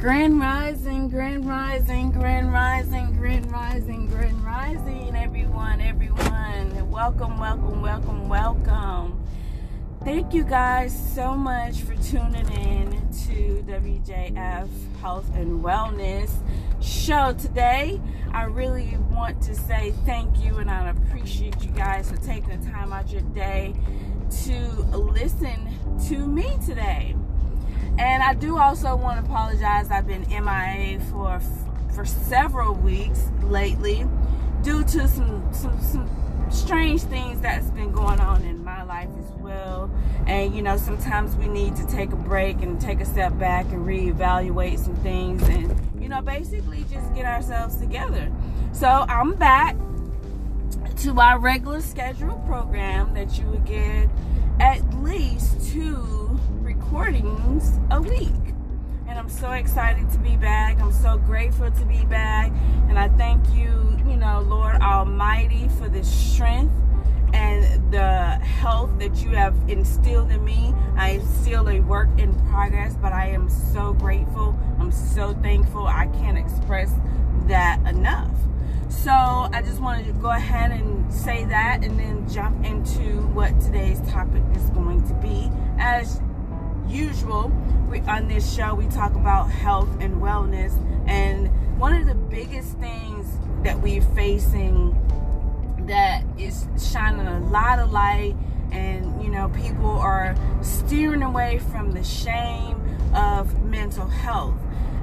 Grand Rising, Grand Rising, Grand Rising, Grand Rising, Grand Rising, everyone, everyone. Welcome, welcome, welcome, welcome. Thank you guys so much for tuning in to WJF Health and Wellness show today. I really want to say thank you and I appreciate you guys for taking the time out your day to listen to me today. And I do also want to apologize. I've been MIA for for several weeks lately due to some some some strange things that's been going on in my life as well. And you know, sometimes we need to take a break and take a step back and reevaluate some things and you know, basically just get ourselves together. So, I'm back to our regular scheduled program that you would get at least two recordings a week. And I'm so excited to be back. I'm so grateful to be back. And I thank you, you know, Lord Almighty, for the strength and the health that you have instilled in me. I am still a work in progress, but I am so grateful. I'm so thankful. I can't express that enough. So I just wanted to go ahead and say that and then jump into what today's topic is going to be. As usual, we, on this show, we talk about health and wellness. And one of the biggest things that we're facing that is shining a lot of light and you know people are steering away from the shame of mental health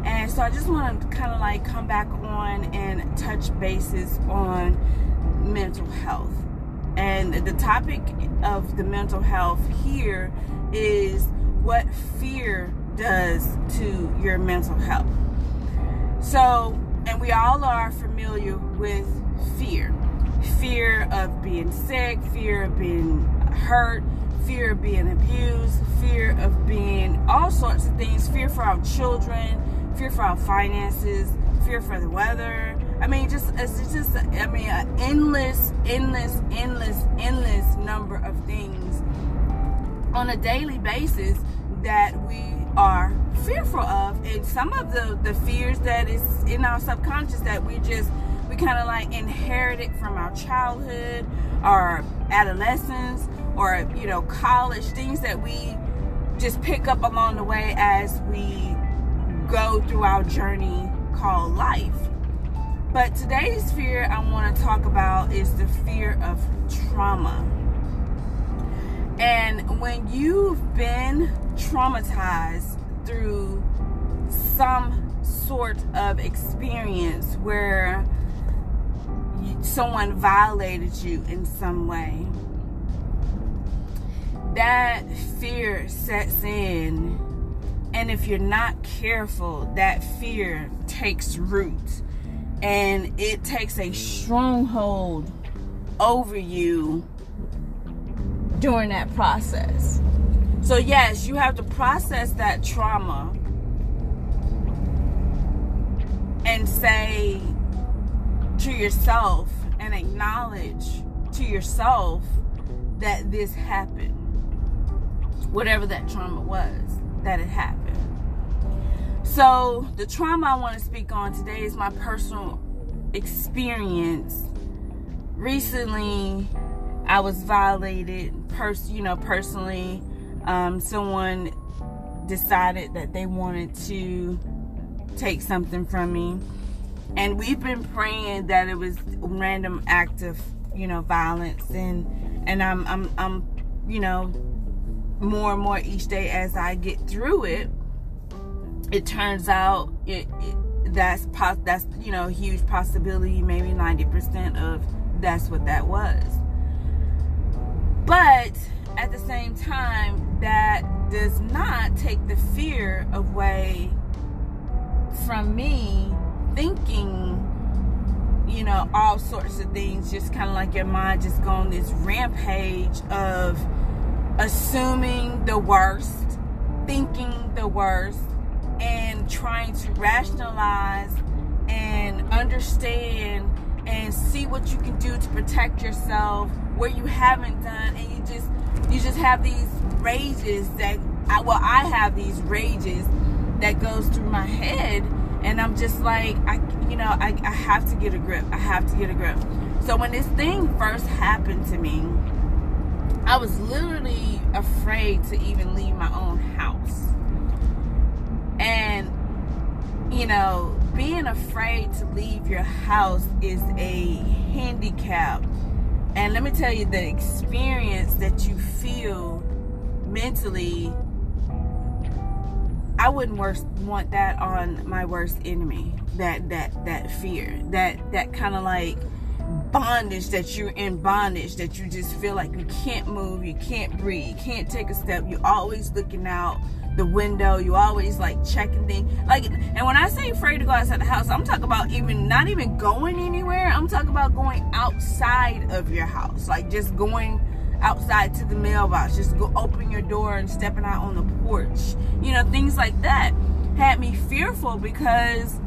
and so i just want to kind of like come back on and touch bases on mental health and the topic of the mental health here is what fear does to your mental health. So, and we all are familiar with fear fear of being sick, fear of being hurt, fear of being abused, fear of being all sorts of things, fear for our children, fear for our finances, fear for the weather. I mean, just it's just I mean, an endless, endless, endless, endless number of things on a daily basis that we are fearful of and some of the the fears that is in our subconscious that we just we kind of like inherited from our childhood or adolescence or you know college things that we just pick up along the way as we go through our journey called life. But today's fear i want to talk about is the fear of trauma. And when you've been traumatized through some sort of experience where someone violated you in some way, that fear sets in. And if you're not careful, that fear takes root and it takes a stronghold over you during that process. So, yes, you have to process that trauma and say to yourself and acknowledge to yourself that this happened. Whatever that trauma was, that it happened. So, the trauma I want to speak on today is my personal experience. Recently, I was violated, pers- you know, personally. Um, someone decided that they wanted to take something from me. And we've been praying that it was random act of, you know, violence and and I'm I'm I'm you know, more and more each day as I get through it, it turns out it, it that's pos- that's you know, a huge possibility, maybe 90% of that's what that was. But at the same time, that does not take the fear away from me thinking, you know, all sorts of things, just kind of like your mind just going this rampage of assuming the worst, thinking the worst, and trying to rationalize and understand and see what you can do to protect yourself where you haven't done and you just you just have these rages that I, well I have these rages that goes through my head and I'm just like I you know I, I have to get a grip. I have to get a grip. So when this thing first happened to me I was literally afraid to even leave my own house. And you know being afraid to leave your house is a handicap and let me tell you the experience that you feel mentally I wouldn't worst, want that on my worst enemy. That that that fear, that that kind of like bondage that you're in bondage that you just feel like you can't move, you can't breathe, you can't take a step. You're always looking out the window. You always like checking things. Like, and when I say afraid to go outside the house, I'm talking about even not even going anywhere. I'm talking about going outside of your house, like just going outside to the mailbox, just go open your door and stepping out on the porch. You know, things like that had me fearful because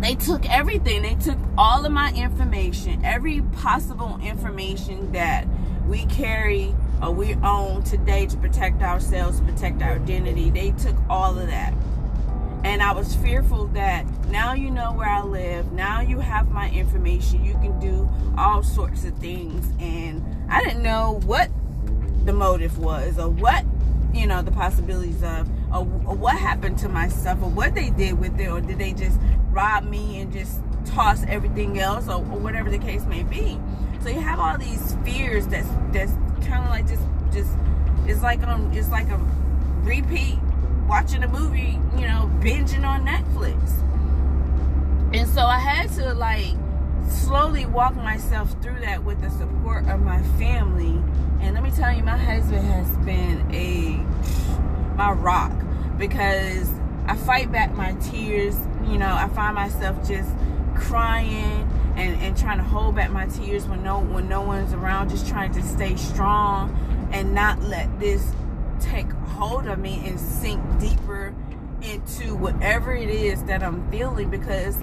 they took everything. They took all of my information, every possible information that we carry or we own today to protect ourselves, protect our identity. They took all of that. And I was fearful that now you know where I live, now you have my information, you can do all sorts of things. And I didn't know what the motive was or what, you know, the possibilities of, or, or what happened to my stuff or what they did with it, or did they just rob me and just toss everything else or, or whatever the case may be. So you have all these fears that's that's kind of like just just it's like um it's like a repeat watching a movie, you know, binging on Netflix. And so I had to like slowly walk myself through that with the support of my family. And let me tell you, my husband has been a my rock because I fight back my tears. You know, I find myself just crying and, and trying to hold back my tears when no when no one's around, just trying to stay strong and not let this take hold of me and sink deeper into whatever it is that I'm feeling because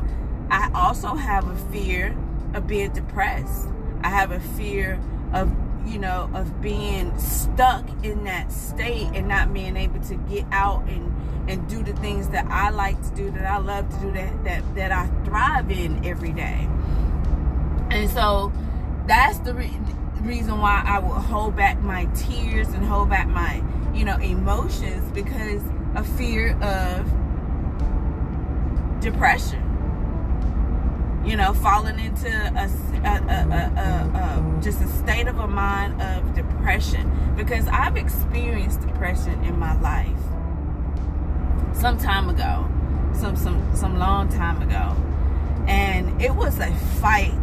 I also have a fear of being depressed. I have a fear of you know of being stuck in that state and not being able to get out and and do the things that I like to do that I love to do that that that I thrive in every day. And so that's the re- reason why I will hold back my tears and hold back my, you know, emotions because of fear of depression. You know, falling into a, a, a, a, just a state of a mind of depression because I've experienced depression in my life some time ago, some some some long time ago, and it was a fight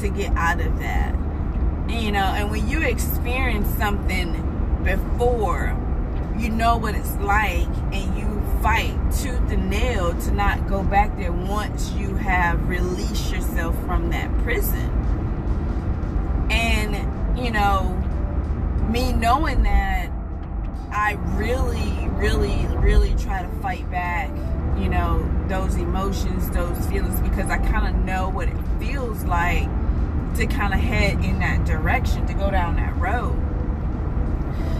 to get out of that. You know, and when you experience something before, you know what it's like, and you fight tooth and nail to not go back there once you have released yourself from that prison. And, you know, me knowing that, I really, really, really try to fight back, you know, those emotions, those feelings, because I kind of know what it feels like to kind of head in that direction, to go down that road.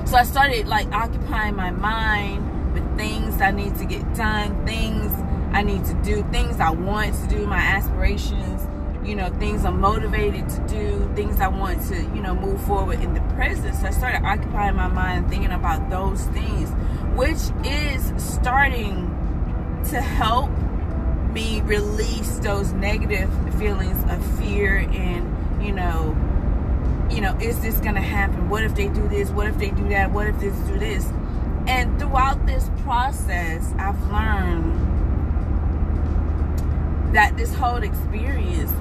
So I started like occupying my mind things I need to get done, things I need to do, things I want to do, my aspirations, you know, things I'm motivated to do, things I want to, you know, move forward in the present. So I started occupying my mind thinking about those things, which is starting to help me release those negative feelings of fear and you know, you know, is this gonna happen? What if they do this? What if they do that? What if this do this? And throughout this process, I've learned that this whole experience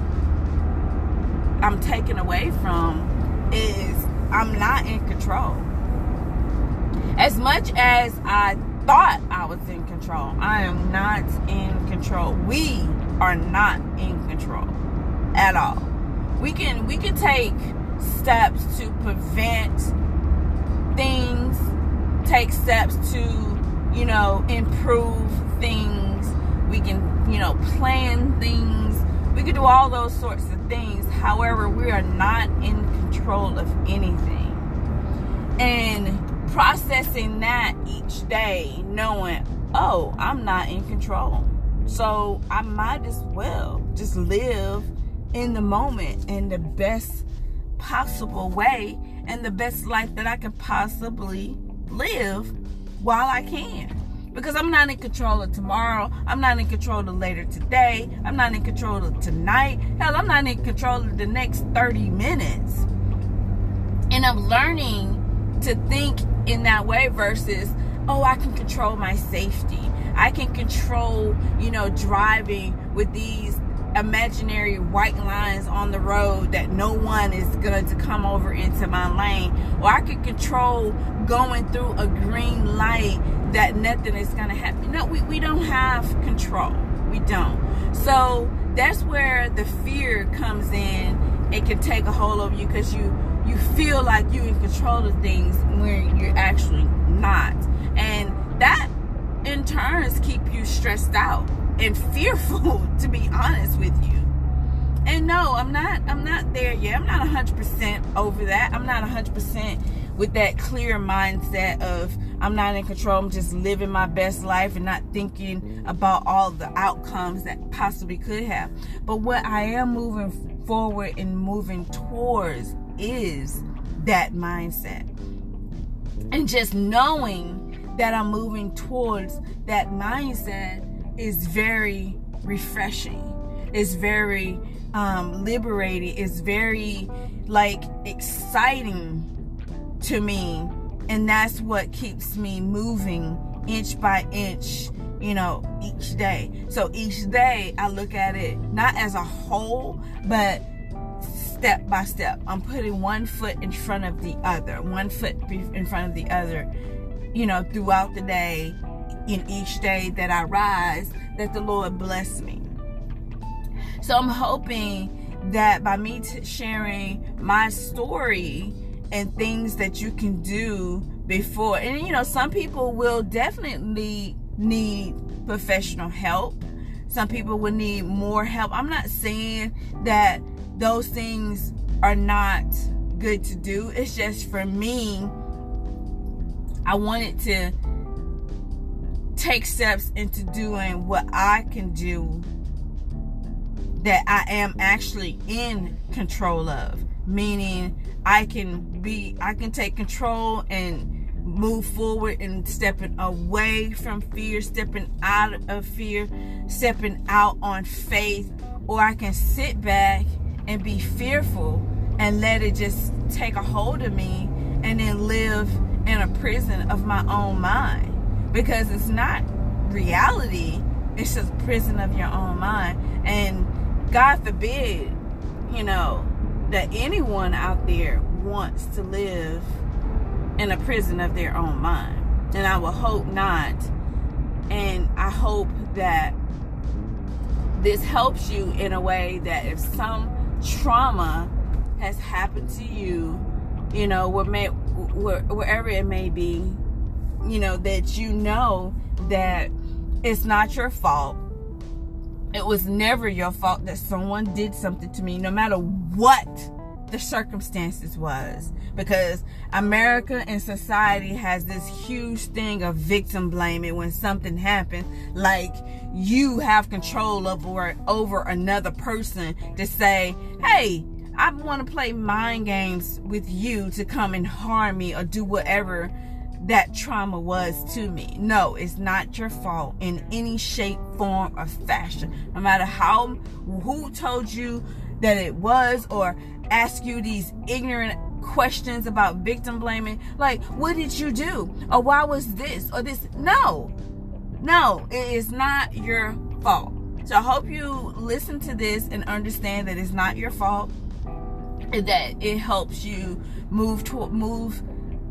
I'm taken away from is I'm not in control. As much as I thought I was in control, I am not in control. We are not in control at all we can we can take steps to prevent things take steps to you know improve things. We can you know plan things. We can do all those sorts of things. However we are not in control of anything. And processing that each day knowing oh, I'm not in control. So I might as well just live in the moment in the best possible way and the best life that I could possibly live while I can. Because I'm not in control of tomorrow. I'm not in control of later today. I'm not in control of tonight. Hell, I'm not in control of the next 30 minutes. And I'm learning to think in that way versus, oh, I can control my safety. I can control, you know, driving with these imaginary white lines on the road that no one is going to come over into my lane. Or i could control going through a green light that nothing is going to happen no we, we don't have control. We don't. So that's where the fear comes in. It can take a hold of you because you you feel like you're in control of things when you're actually not. And that in turns keep you stressed out and fearful to be honest with you. And no i'm not i'm not there yet. I'm not 100% over that. I'm not 100% with that clear mindset of i'm not in control. I'm just living my best life and not thinking mm-hmm. about all the outcomes that possibly could have. But what i am moving forward and moving towards is that mindset. And just knowing that i'm moving towards that mindset is very refreshing. It's very um, liberating. It's very like exciting to me. And that's what keeps me moving inch by inch, you know, each day. So each day I look at it not as a whole, but step by step. I'm putting one foot in front of the other, one foot in front of the other, you know, throughout the day in each day that I rise, that the Lord bless me. So I'm hoping that by me t- sharing my story and things that you can do before, and you know, some people will definitely need professional help. Some people will need more help. I'm not saying that those things are not good to do. It's just for me, I wanted to take steps into doing what I can do that I am actually in control of. Meaning I can be I can take control and move forward and stepping away from fear, stepping out of fear, stepping out on faith, or I can sit back and be fearful and let it just take a hold of me and then live in a prison of my own mind because it's not reality. It's just prison of your own mind. And god forbid you know that anyone out there wants to live in a prison of their own mind. And i will hope not. And i hope that this helps you in a way that if some trauma has happened to you you know where may, where, wherever it may be you know, that you know that it's not your fault. It was never your fault that someone did something to me, no matter what the circumstances was. Because America and society has this huge thing of victim blaming when something happens, like you have control over over another person to say, hey, I want to play mind games with you to come and harm me or do whatever that trauma was to me. No, it's not your fault in any shape, form, or fashion. No matter how, who told you that it was, or ask you these ignorant questions about victim blaming. Like, what did you do? Or why was this or this? No, no, it is not your fault. So I hope you listen to this and understand that it's not your fault. That it helps you move to move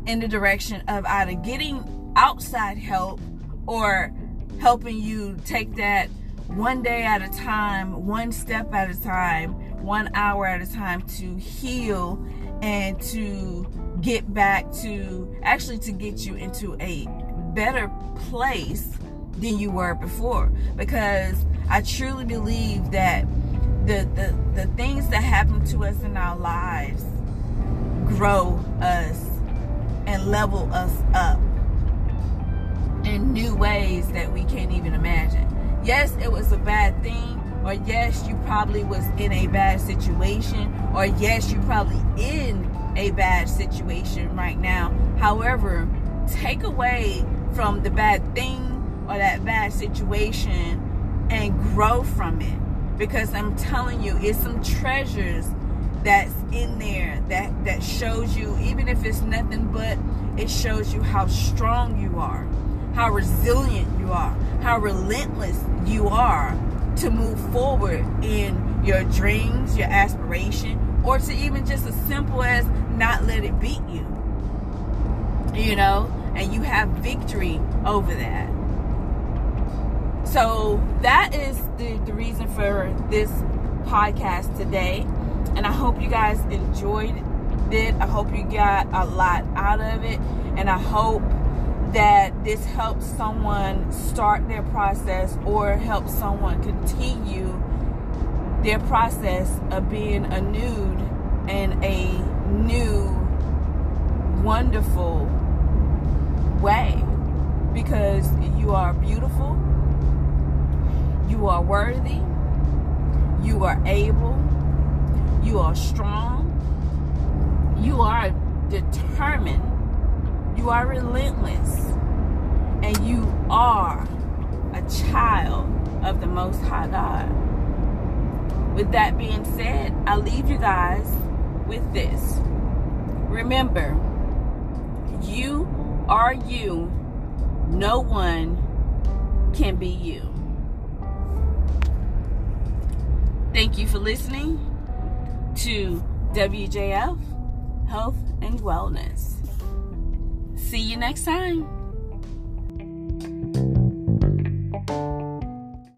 in the direction of either getting outside help or helping you take that one day at a time, one step at a time, one hour at a time to heal and to get back to actually to get you into a better place than you were before. Because I truly believe that the, the, the things that happen to us in our lives grow us level us up. in new ways that we can't even imagine. Yes, it was a bad thing, or yes, you probably was in a bad situation, or yes, you probably in a bad situation right now. However, take away from the bad thing or that bad situation and grow from it. Because I'm telling you, it's some treasures that's in there that that shows you even if it's nothing but it shows you how strong you are how resilient you are how relentless you are to move forward in your dreams your aspiration or to even just as simple as not let it beat you you know? And you have victory over that. So that is the, the reason for this podcast today and I hope you guys enjoyed it. I hope you got a lot out of it. And I hope that this helps someone start their process or help someone continue their process of being a nude in a new, wonderful way. Because you are beautiful, you are worthy, you are able you are strong. You are determined. You are relentless. And you are a child of the Most High God. With that being said, I leave you guys with this. Remember, you are you. No one can be you. Thank you for listening to WJF Health and Wellness. See you next time.